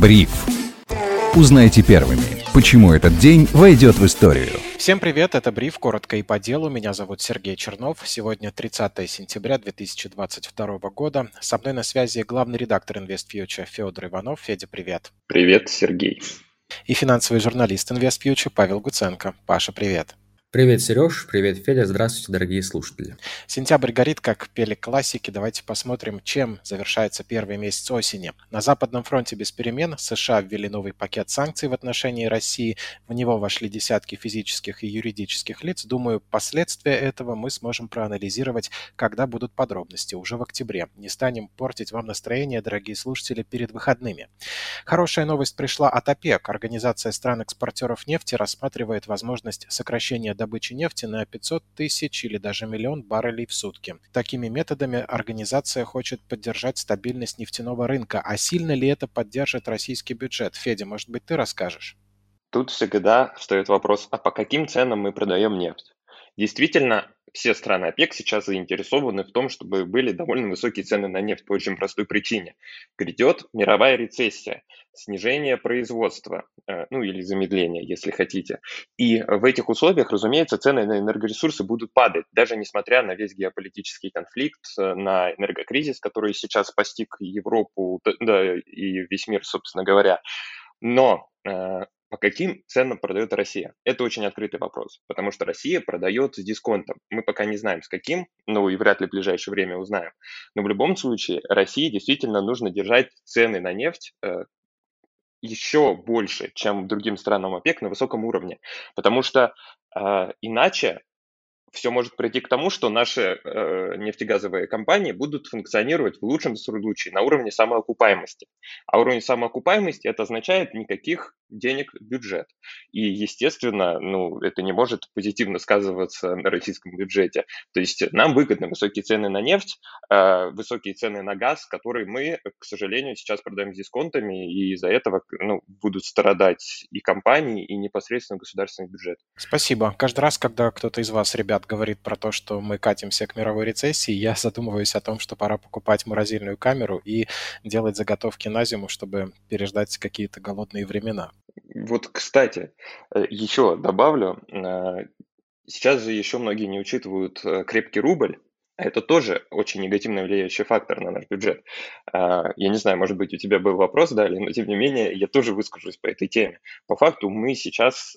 Бриф. Узнайте первыми, почему этот день войдет в историю. Всем привет, это Бриф, коротко и по делу. Меня зовут Сергей Чернов. Сегодня 30 сентября 2022 года. Со мной на связи главный редактор InvestFuture Федор Иванов. Федя, привет. Привет, Сергей. И финансовый журналист InvestFuture Павел Гуценко. Паша, привет. Привет, Сереж, привет, Федя, здравствуйте, дорогие слушатели. Сентябрь горит, как пели классики. Давайте посмотрим, чем завершается первый месяц осени. На Западном фронте без перемен США ввели новый пакет санкций в отношении России. В него вошли десятки физических и юридических лиц. Думаю, последствия этого мы сможем проанализировать, когда будут подробности, уже в октябре. Не станем портить вам настроение, дорогие слушатели, перед выходными. Хорошая новость пришла от ОПЕК. Организация стран-экспортеров нефти рассматривает возможность сокращения добычи нефти на 500 тысяч или даже миллион баррелей в сутки. Такими методами организация хочет поддержать стабильность нефтяного рынка. А сильно ли это поддержит российский бюджет? Федя, может быть, ты расскажешь? Тут всегда встает вопрос, а по каким ценам мы продаем нефть? Действительно, все страны ОПЕК сейчас заинтересованы в том, чтобы были довольно высокие цены на нефть по очень простой причине. Грядет мировая рецессия, снижение производства, э, ну или замедление, если хотите. И в этих условиях, разумеется, цены на энергоресурсы будут падать, даже несмотря на весь геополитический конфликт, э, на энергокризис, который сейчас постиг Европу да, и весь мир, собственно говоря. Но э, по каким ценам продает Россия? Это очень открытый вопрос, потому что Россия продает с дисконтом. Мы пока не знаем с каким, ну и вряд ли в ближайшее время узнаем. Но в любом случае России действительно нужно держать цены на нефть э, еще больше, чем другим странам ОПЕК на высоком уровне, потому что э, иначе все может прийти к тому, что наши э, нефтегазовые компании будут функционировать в лучшем случае на уровне самоокупаемости. А уровень самоокупаемости это означает никаких денег в бюджет. И, естественно, ну, это не может позитивно сказываться на российском бюджете. То есть нам выгодны высокие цены на нефть, э, высокие цены на газ, которые мы, к сожалению, сейчас продаем с дисконтами, и из-за этого ну, будут страдать и компании, и непосредственно государственный бюджет. Спасибо. Каждый раз, когда кто-то из вас, ребят, говорит про то, что мы катимся к мировой рецессии, я задумываюсь о том, что пора покупать морозильную камеру и делать заготовки на зиму, чтобы переждать какие-то голодные времена. Вот, кстати, э, еще добавлю, э, сейчас же еще многие не учитывают э, крепкий рубль, а это тоже очень негативно влияющий фактор на наш бюджет. Я не знаю, может быть, у тебя был вопрос далее, но тем не менее я тоже выскажусь по этой теме. По факту мы сейчас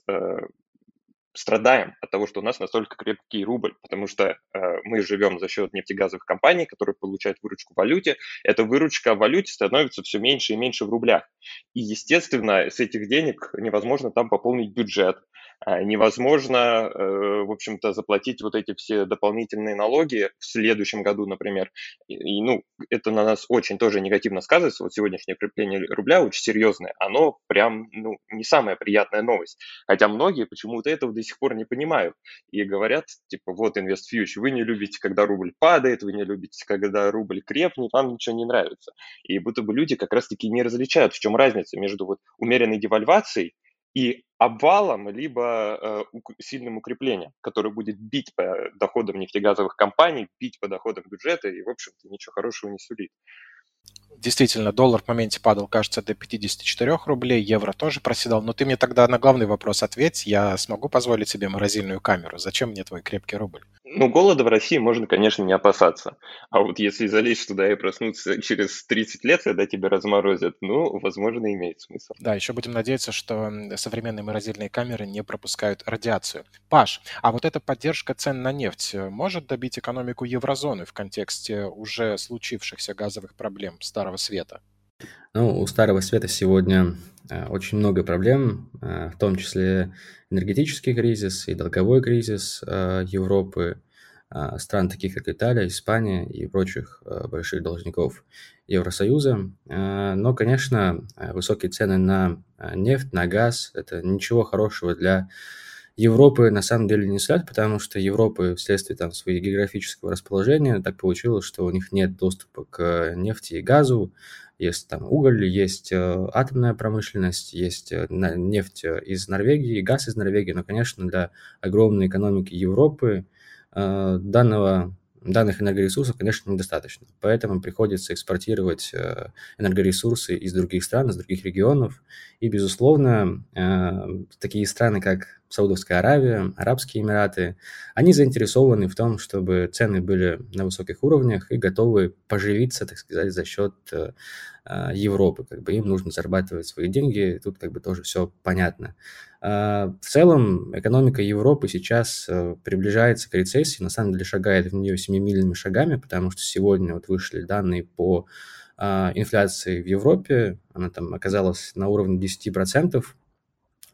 страдаем от того, что у нас настолько крепкий рубль, потому что э, мы живем за счет нефтегазовых компаний, которые получают выручку в валюте. Эта выручка в валюте становится все меньше и меньше в рублях. И, естественно, с этих денег невозможно там пополнить бюджет, невозможно, э, в общем-то, заплатить вот эти все дополнительные налоги в следующем году, например. И, ну, это на нас очень тоже негативно сказывается. Вот сегодняшнее крепление рубля очень серьезное. Оно прям, ну, не самая приятная новость. Хотя многие почему-то этого до сих пор не понимают. И говорят, типа, вот, InvestFuture, вы не любите, когда рубль падает, вы не любите, когда рубль крепнет, вам ничего не нравится. И будто бы люди как раз-таки не различают, в чем разница между вот умеренной девальвацией и обвалом, либо э, сильным укреплением, которое будет бить по доходам нефтегазовых компаний, бить по доходам бюджета и, в общем-то, ничего хорошего не сулит. Действительно, доллар в моменте падал, кажется, до 54 рублей, евро тоже проседал. Но ты мне тогда на главный вопрос ответь. Я смогу позволить себе морозильную камеру? Зачем мне твой крепкий рубль? Ну, голода в России можно, конечно, не опасаться. А вот если залезть туда и проснуться через 30 лет, когда тебя разморозят, ну, возможно, имеет смысл. Да, еще будем надеяться, что современные морозильные камеры не пропускают радиацию. Паш, а вот эта поддержка цен на нефть может добить экономику еврозоны в контексте уже случившихся газовых проблем Старого Света? Ну, у Старого Света сегодня э, очень много проблем, э, в том числе энергетический кризис и долговой кризис э, Европы, стран таких как Италия, Испания и прочих больших должников Евросоюза. Но, конечно, высокие цены на нефть, на газ – это ничего хорошего для Европы на самом деле не сулят, потому что Европа вследствие там своего географического расположения так получилось, что у них нет доступа к нефти и газу, есть там уголь, есть э, атомная промышленность, есть э, нефть из Норвегии, газ из Норвегии, но, конечно, для огромной экономики Европы э, данного данных энергоресурсов, конечно, недостаточно. Поэтому приходится экспортировать э, энергоресурсы из других стран, из других регионов. И, безусловно, э, такие страны, как Саудовская Аравия, Арабские Эмираты, они заинтересованы в том, чтобы цены были на высоких уровнях и готовы поживиться, так сказать, за счет Европы. Как бы им нужно зарабатывать свои деньги, тут как бы тоже все понятно. А, в целом экономика Европы сейчас э, приближается к рецессии, на самом деле шагает в нее семимильными шагами, потому что сегодня вот вышли данные по а, инфляции в Европе, она там оказалась на уровне 10%,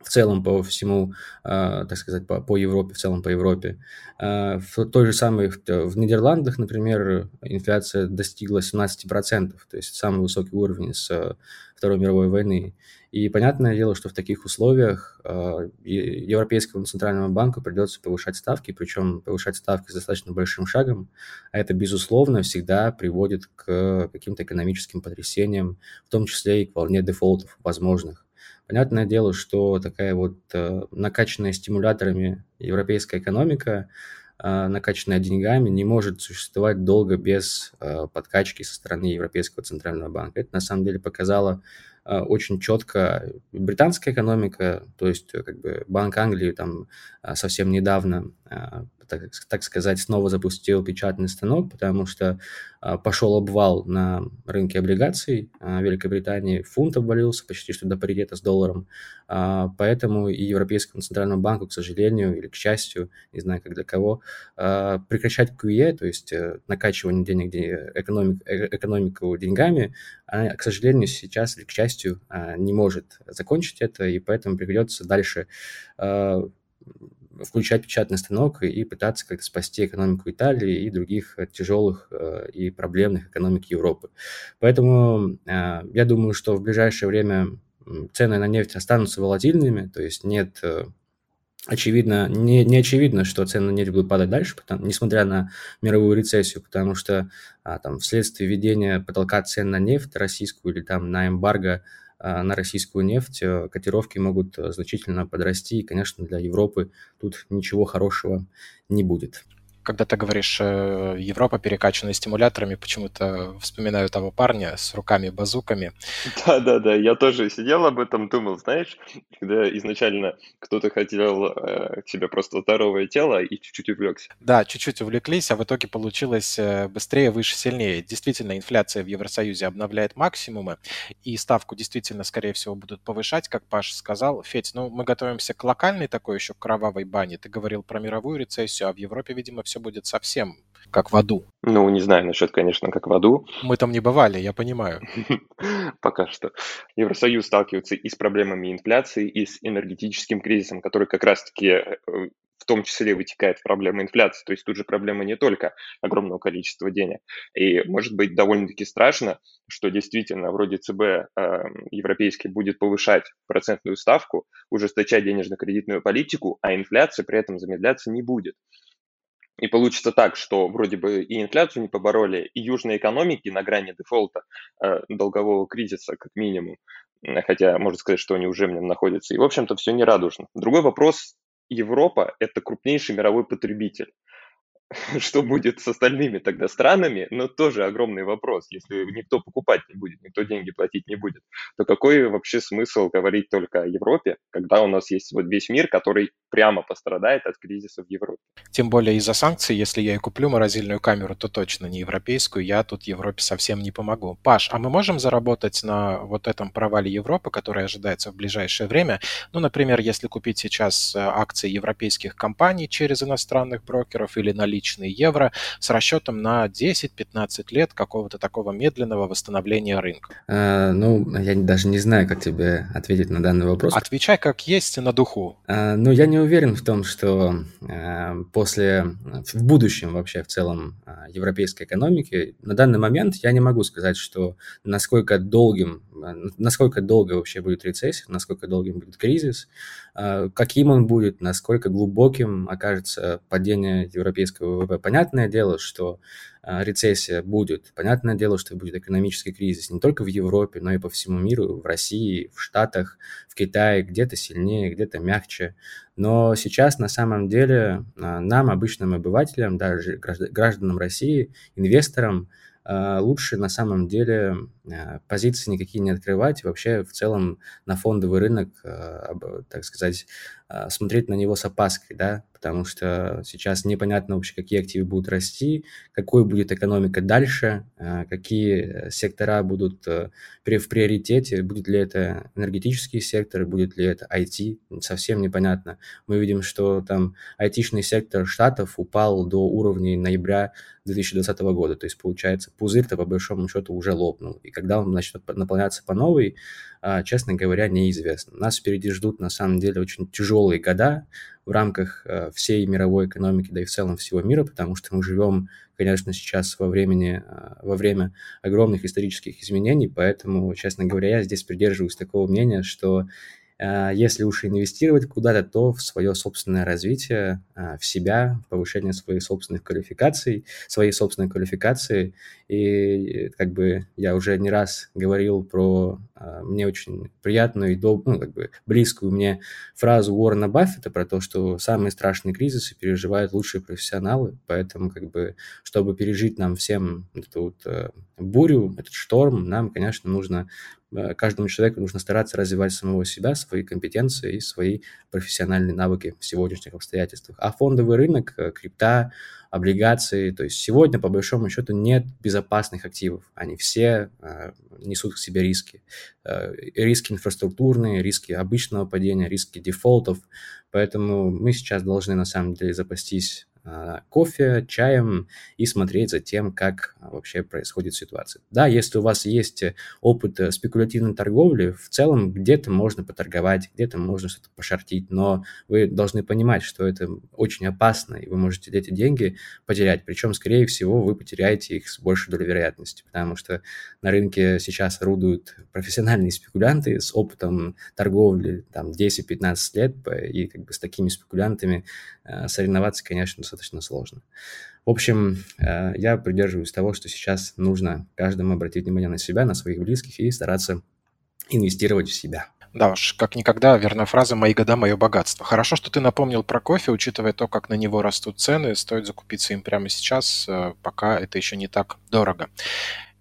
в целом по всему, э, так сказать, по, по Европе, в целом по Европе. Э, в той же самой, в, Нидерландах, например, инфляция достигла 17%, то есть самый высокий уровень с Второй мировой войны. И понятное дело, что в таких условиях э, Европейскому центральному банку придется повышать ставки, причем повышать ставки с достаточно большим шагом, а это, безусловно, всегда приводит к каким-то экономическим потрясениям, в том числе и к волне дефолтов возможных. Понятное дело, что такая вот э, накачанная стимуляторами европейская экономика, э, накачанная деньгами, не может существовать долго без э, подкачки со стороны Европейского центрального банка. Это на самом деле показало очень четко британская экономика, то есть как бы Банк Англии там совсем недавно так, так сказать, снова запустил печатный станок, потому что а, пошел обвал на рынке облигаций а, Великобритании, фунт обвалился почти что до паритета с долларом, а, поэтому и Европейскому центральному банку, к сожалению, или к счастью, не знаю как для кого, прекращать QE, то есть э, накачивание денег, экономик, э, экономику деньгами, она, к сожалению, сейчас или к счастью не может закончить это, и поэтому придется дальше включать печатный станок и пытаться как-то спасти экономику Италии и других э, тяжелых э, и проблемных экономик Европы. Поэтому э, я думаю, что в ближайшее время цены на нефть останутся волатильными, то есть нет очевидно, не, не очевидно, что цены на нефть будут падать дальше, потому, несмотря на мировую рецессию, потому что а, там вследствие введения потолка цен на нефть российскую или там на эмбарго на российскую нефть, э, котировки могут э, значительно подрасти, и, конечно, для Европы тут ничего хорошего не будет когда ты говоришь э, Европа перекачана стимуляторами, почему-то вспоминаю того парня с руками-базуками. Да-да-да, я тоже сидел об этом, думал, знаешь, когда изначально кто-то хотел э, себе просто здоровое тело и чуть-чуть увлекся. Да, чуть-чуть увлеклись, а в итоге получилось э, быстрее, выше, сильнее. Действительно, инфляция в Евросоюзе обновляет максимумы, и ставку действительно, скорее всего, будут повышать, как Паша сказал. Федь, ну мы готовимся к локальной такой еще кровавой бане. Ты говорил про мировую рецессию, а в Европе, видимо, все будет совсем как в аду. Ну, не знаю насчет, конечно, как в аду. Мы там не бывали, я понимаю. Пока что. Евросоюз сталкивается и с проблемами инфляции, и с энергетическим кризисом, который как раз-таки э, в том числе вытекает в проблему инфляции. То есть тут же проблема не только огромного количества денег. И может быть довольно-таки страшно, что действительно вроде ЦБ э, европейский будет повышать процентную ставку, ужесточать денежно-кредитную политику, а инфляция при этом замедляться не будет. И получится так, что вроде бы и инфляцию не побороли, и южные экономики на грани дефолта, э, долгового кризиса как минимум, хотя можно сказать, что они уже в нем находятся. И, в общем-то, все не радужно. Другой вопрос. Европа – это крупнейший мировой потребитель. Что будет с остальными тогда странами, но тоже огромный вопрос. Если никто покупать не будет, никто деньги платить не будет, то какой вообще смысл говорить только о Европе, когда у нас есть вот весь мир, который прямо пострадает от кризиса в Европе? Тем более из-за санкций, если я и куплю морозильную камеру, то точно не европейскую, я тут Европе совсем не помогу. Паш, а мы можем заработать на вот этом провале Европы, который ожидается в ближайшее время? Ну, например, если купить сейчас э, акции европейских компаний через иностранных брокеров или наличные евро с расчетом на 10-15 лет какого-то такого медленного восстановления рынка? А, ну, я даже не знаю, как тебе ответить на данный вопрос. Отвечай как есть на духу. А, ну, я не уверен в том, что а, после, в будущем вообще в целом а, европейской экономики, на данный момент я не могу сказать, что насколько долгим насколько долго вообще будет рецессия, насколько долгим будет кризис, каким он будет, насколько глубоким окажется падение европейского ВВП. Понятное дело, что рецессия будет. Понятное дело, что будет экономический кризис не только в Европе, но и по всему миру, в России, в Штатах, в Китае, где-то сильнее, где-то мягче. Но сейчас на самом деле нам, обычным обывателям, даже гражданам России, инвесторам, а, лучше на самом деле а, позиции никакие не открывать, вообще в целом на фондовый рынок, а, так сказать, смотреть на него с опаской, да, потому что сейчас непонятно вообще, какие активы будут расти, какой будет экономика дальше, какие сектора будут э, в приоритете, будет ли это энергетический сектор, будет ли это IT, совсем непонятно. Мы видим, что там IT-шный сектор штатов упал до уровней ноября 2020 года. То есть, получается, пузырь-то по большому счету уже лопнул. И когда он начнет наполняться по новой, а, честно говоря, неизвестно. Нас впереди ждут, на самом деле, очень тяжелые года в рамках а, всей мировой экономики, да и в целом всего мира, потому что мы живем, конечно, сейчас во, времени, а, во время огромных исторических изменений, поэтому, честно говоря, я здесь придерживаюсь такого мнения, что а, если уж инвестировать куда-то, то в свое собственное развитие, а, в себя, повышение своих собственных квалификаций, своей собственной квалификации. И как бы я уже не раз говорил про мне очень приятную и доб... ну, как бы близкую мне фразу Уоррена Баффета про то, что самые страшные кризисы переживают лучшие профессионалы, поэтому как бы, чтобы пережить нам всем эту вот э, бурю, этот шторм, нам, конечно, нужно Э, каждому человеку нужно стараться развивать самого себя, свои компетенции и свои профессиональные навыки в сегодняшних обстоятельствах. А фондовый рынок, э, крипта, облигации, то есть сегодня, по большому счету, нет безопасных активов. Они все э, несут в себе риски. Э, риски инфраструктурные, риски обычного падения, риски дефолтов. Поэтому мы сейчас должны, на самом деле, запастись кофе, чаем и смотреть за тем, как вообще происходит ситуация. Да, если у вас есть опыт э, спекулятивной торговли, в целом где-то можно поторговать, где-то можно что-то пошортить, но вы должны понимать, что это очень опасно, и вы можете эти деньги потерять. Причем, скорее всего, вы потеряете их с большей долей вероятности, потому что на рынке сейчас орудуют профессиональные спекулянты с опытом торговли там 10-15 лет, и как бы с такими спекулянтами э, соревноваться, конечно, достаточно сложно. В общем, э, я придерживаюсь того, что сейчас нужно каждому обратить внимание на себя, на своих близких и стараться инвестировать в себя. Да уж, как никогда верна фраза «мои года, мое богатство». Хорошо, что ты напомнил про кофе, учитывая то, как на него растут цены, стоит закупиться им прямо сейчас, э, пока это еще не так дорого.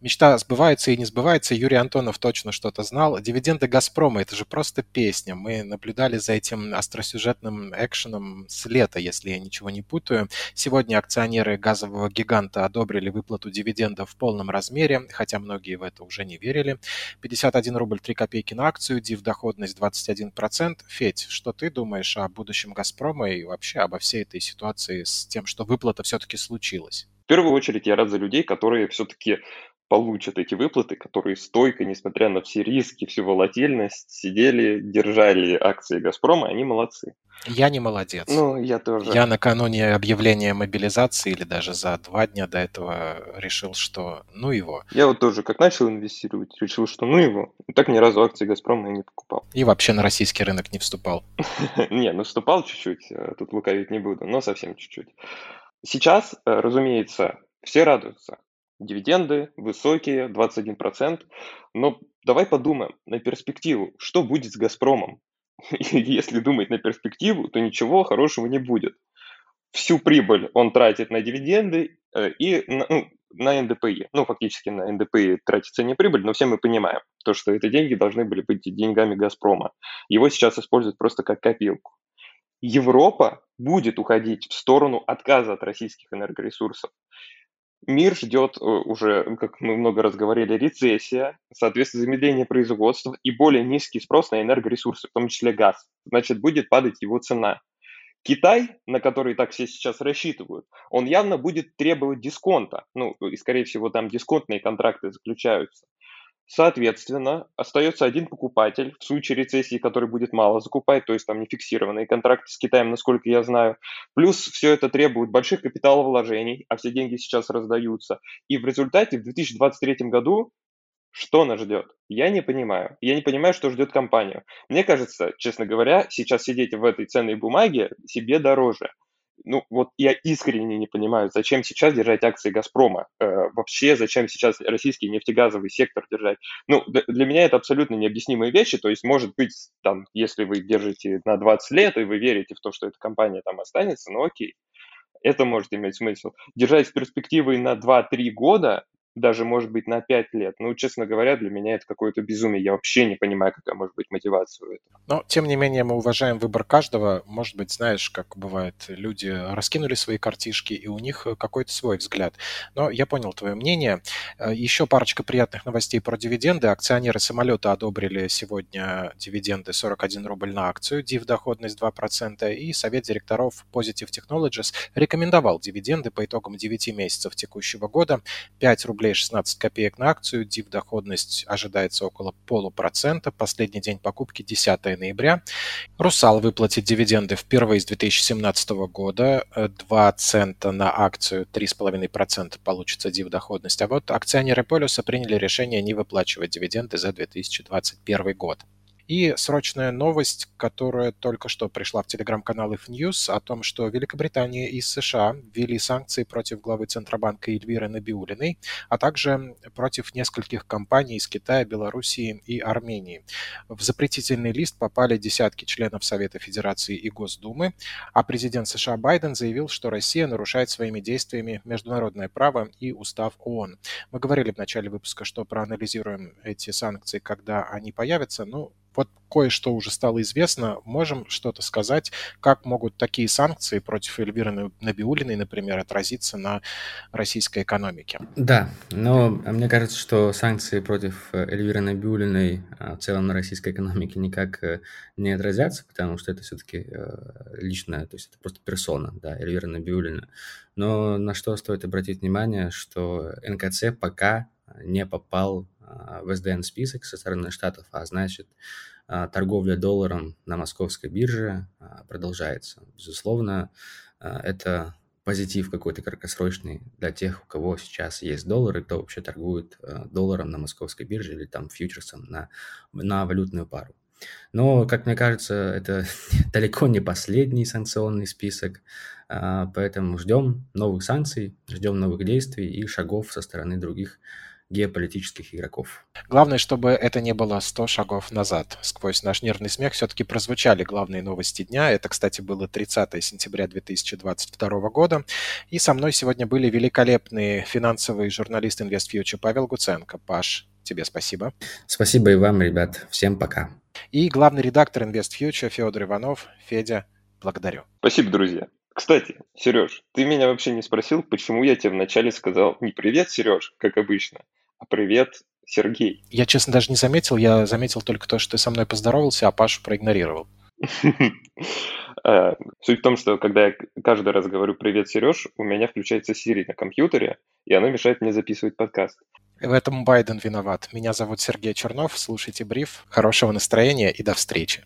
Мечта сбывается и не сбывается. Юрий Антонов точно что-то знал. Дивиденды «Газпрома» — это же просто песня. Мы наблюдали за этим остросюжетным экшеном с лета, если я ничего не путаю. Сегодня акционеры газового гиганта одобрили выплату дивидендов в полном размере, хотя многие в это уже не верили. 51 рубль 3 копейки на акцию, див-доходность 21%. Федь, что ты думаешь о будущем «Газпрома» и вообще обо всей этой ситуации с тем, что выплата все-таки случилась? В первую очередь я рад за людей, которые все-таки получат эти выплаты, которые стойко, несмотря на все риски, всю волатильность, сидели, держали акции «Газпрома», они молодцы. Я не молодец. Ну, я тоже. Я накануне объявления мобилизации или даже за два дня до этого решил, что ну его. Я вот тоже, как начал инвестировать, решил, что ну его. И так ни разу акции «Газпрома» я не покупал. И вообще на российский рынок не вступал. Не, ну вступал чуть-чуть, э, тут лукавить не буду, но совсем чуть-чуть. Сейчас, э, разумеется, все радуются дивиденды высокие, 21%. Но давай подумаем на перспективу, что будет с «Газпромом». Если думать на перспективу, то ничего хорошего не будет. Всю прибыль он тратит на дивиденды э, и на, ну, на НДПИ. Ну, фактически на НДПИ тратится не прибыль, но все мы понимаем, то, что эти деньги должны были быть деньгами «Газпрома». Его сейчас используют просто как копилку. Европа будет уходить в сторону отказа от российских энергоресурсов мир ждет э, уже, как мы много раз говорили, рецессия, соответственно, замедление производства и более низкий спрос на энергоресурсы, в том числе газ. Значит, будет падать его цена. Китай, на который так все сейчас рассчитывают, он явно будет требовать дисконта. Ну, и, скорее всего, там дисконтные контракты заключаются. Соответственно, остается один покупатель в случае рецессии, который будет мало закупать, то есть там не фиксированные контракты с Китаем, насколько я знаю. Плюс все это требует больших капиталовложений, а все деньги сейчас раздаются. И в результате в 2023 году Что нас ждет? Я не понимаю. Я не понимаю, что ждет компанию. Мне кажется, честно говоря, сейчас сидеть в этой ценной бумаге себе дороже ну вот я искренне не понимаю, зачем сейчас держать акции «Газпрома», э, вообще зачем сейчас российский нефтегазовый сектор держать. Ну, для меня это абсолютно необъяснимые вещи, то есть, может быть, там, если вы держите на 20 лет, и вы верите в то, что эта компания там останется, ну окей, это может иметь смысл. Держать с перспективой на 2-3 года, даже, может быть, на 5 лет. Ну, честно говоря, для меня это какое-то безумие. Я вообще не понимаю, какая может быть мотивация у этого. Но, тем не менее, мы уважаем выбор каждого. Может быть, знаешь, как бывает, люди раскинули свои картишки, и у них какой-то свой взгляд. Но я понял твое мнение. Э, Еще парочка приятных новостей про дивиденды. Акционеры самолета одобрили сегодня дивиденды 41 рубль на акцию, див доходность 2%, и совет директоров Positive Technologies рекомендовал дивиденды по итогам 9 месяцев текущего года 5 рублей рублей 16 копеек на акцию. Див доходность ожидается около полупроцента. Последний день покупки 10 ноября. Русал выплатит дивиденды впервые с 2017 года. 2 цента на акцию, 3,5% получится див доходность. А вот акционеры Полюса приняли решение не выплачивать дивиденды за 2021 год. И срочная новость, которая только что пришла в телеграм-канал If News о том, что Великобритания и США ввели санкции против главы Центробанка Эльвиры Набиулиной, а также против нескольких компаний из Китая, Белоруссии и Армении. В запретительный лист попали десятки членов Совета Федерации и Госдумы, а президент США Байден заявил, что Россия нарушает своими действиями международное право и устав ООН. Мы говорили в начале выпуска, что проанализируем эти санкции, когда они появятся. Ну, вот кое-что уже стало известно. Можем что-то сказать, как могут такие санкции против Эльвиры Набиулиной, например, отразиться на российской экономике? Да, но мне кажется, что санкции против Эльвиры Набиулиной а, в целом на российской экономике никак э, не отразятся, потому что это все-таки э, личная, то есть это просто персона, да, Эльвира Набиулина. Но на что стоит обратить внимание, что НКЦ пока не попал а, в SDN-список со стороны Штатов, а значит, а, торговля долларом на московской бирже а, продолжается. Безусловно, это позитив какой-то краткосрочный для тех, у кого сейчас есть доллар и кто вообще торгует долларом на московской бирже или там фьючерсом на, на валютную пару. Но, как мне кажется, это далеко не последний санкционный список, поэтому ждем новых санкций, ждем новых действий и шагов со стороны других геополитических игроков. Главное, чтобы это не было 100 шагов назад. Сквозь наш нервный смех все-таки прозвучали главные новости дня. Это, кстати, было 30 сентября 2022 года. И со мной сегодня были великолепные финансовый журналист InvestFuture Павел Гуценко. Паш, тебе спасибо. Спасибо и вам, ребят. Всем пока. И главный редактор InvestFuture Федор Иванов. Федя, благодарю. Спасибо, друзья. Кстати, Сереж, ты меня вообще не спросил, почему я тебе вначале сказал не привет, Сереж, как обычно, а привет, Сергей. Я, честно, даже не заметил. Я заметил только то, что ты со мной поздоровался, а Пашу проигнорировал. Э, суть в том, что когда я каждый раз говорю «Привет, Сереж», у меня включается Siri на компьютере, и оно мешает мне записывать подкаст. В этом Байден виноват. Меня зовут Сергей Чернов. Слушайте бриф. Хорошего настроения и до встречи.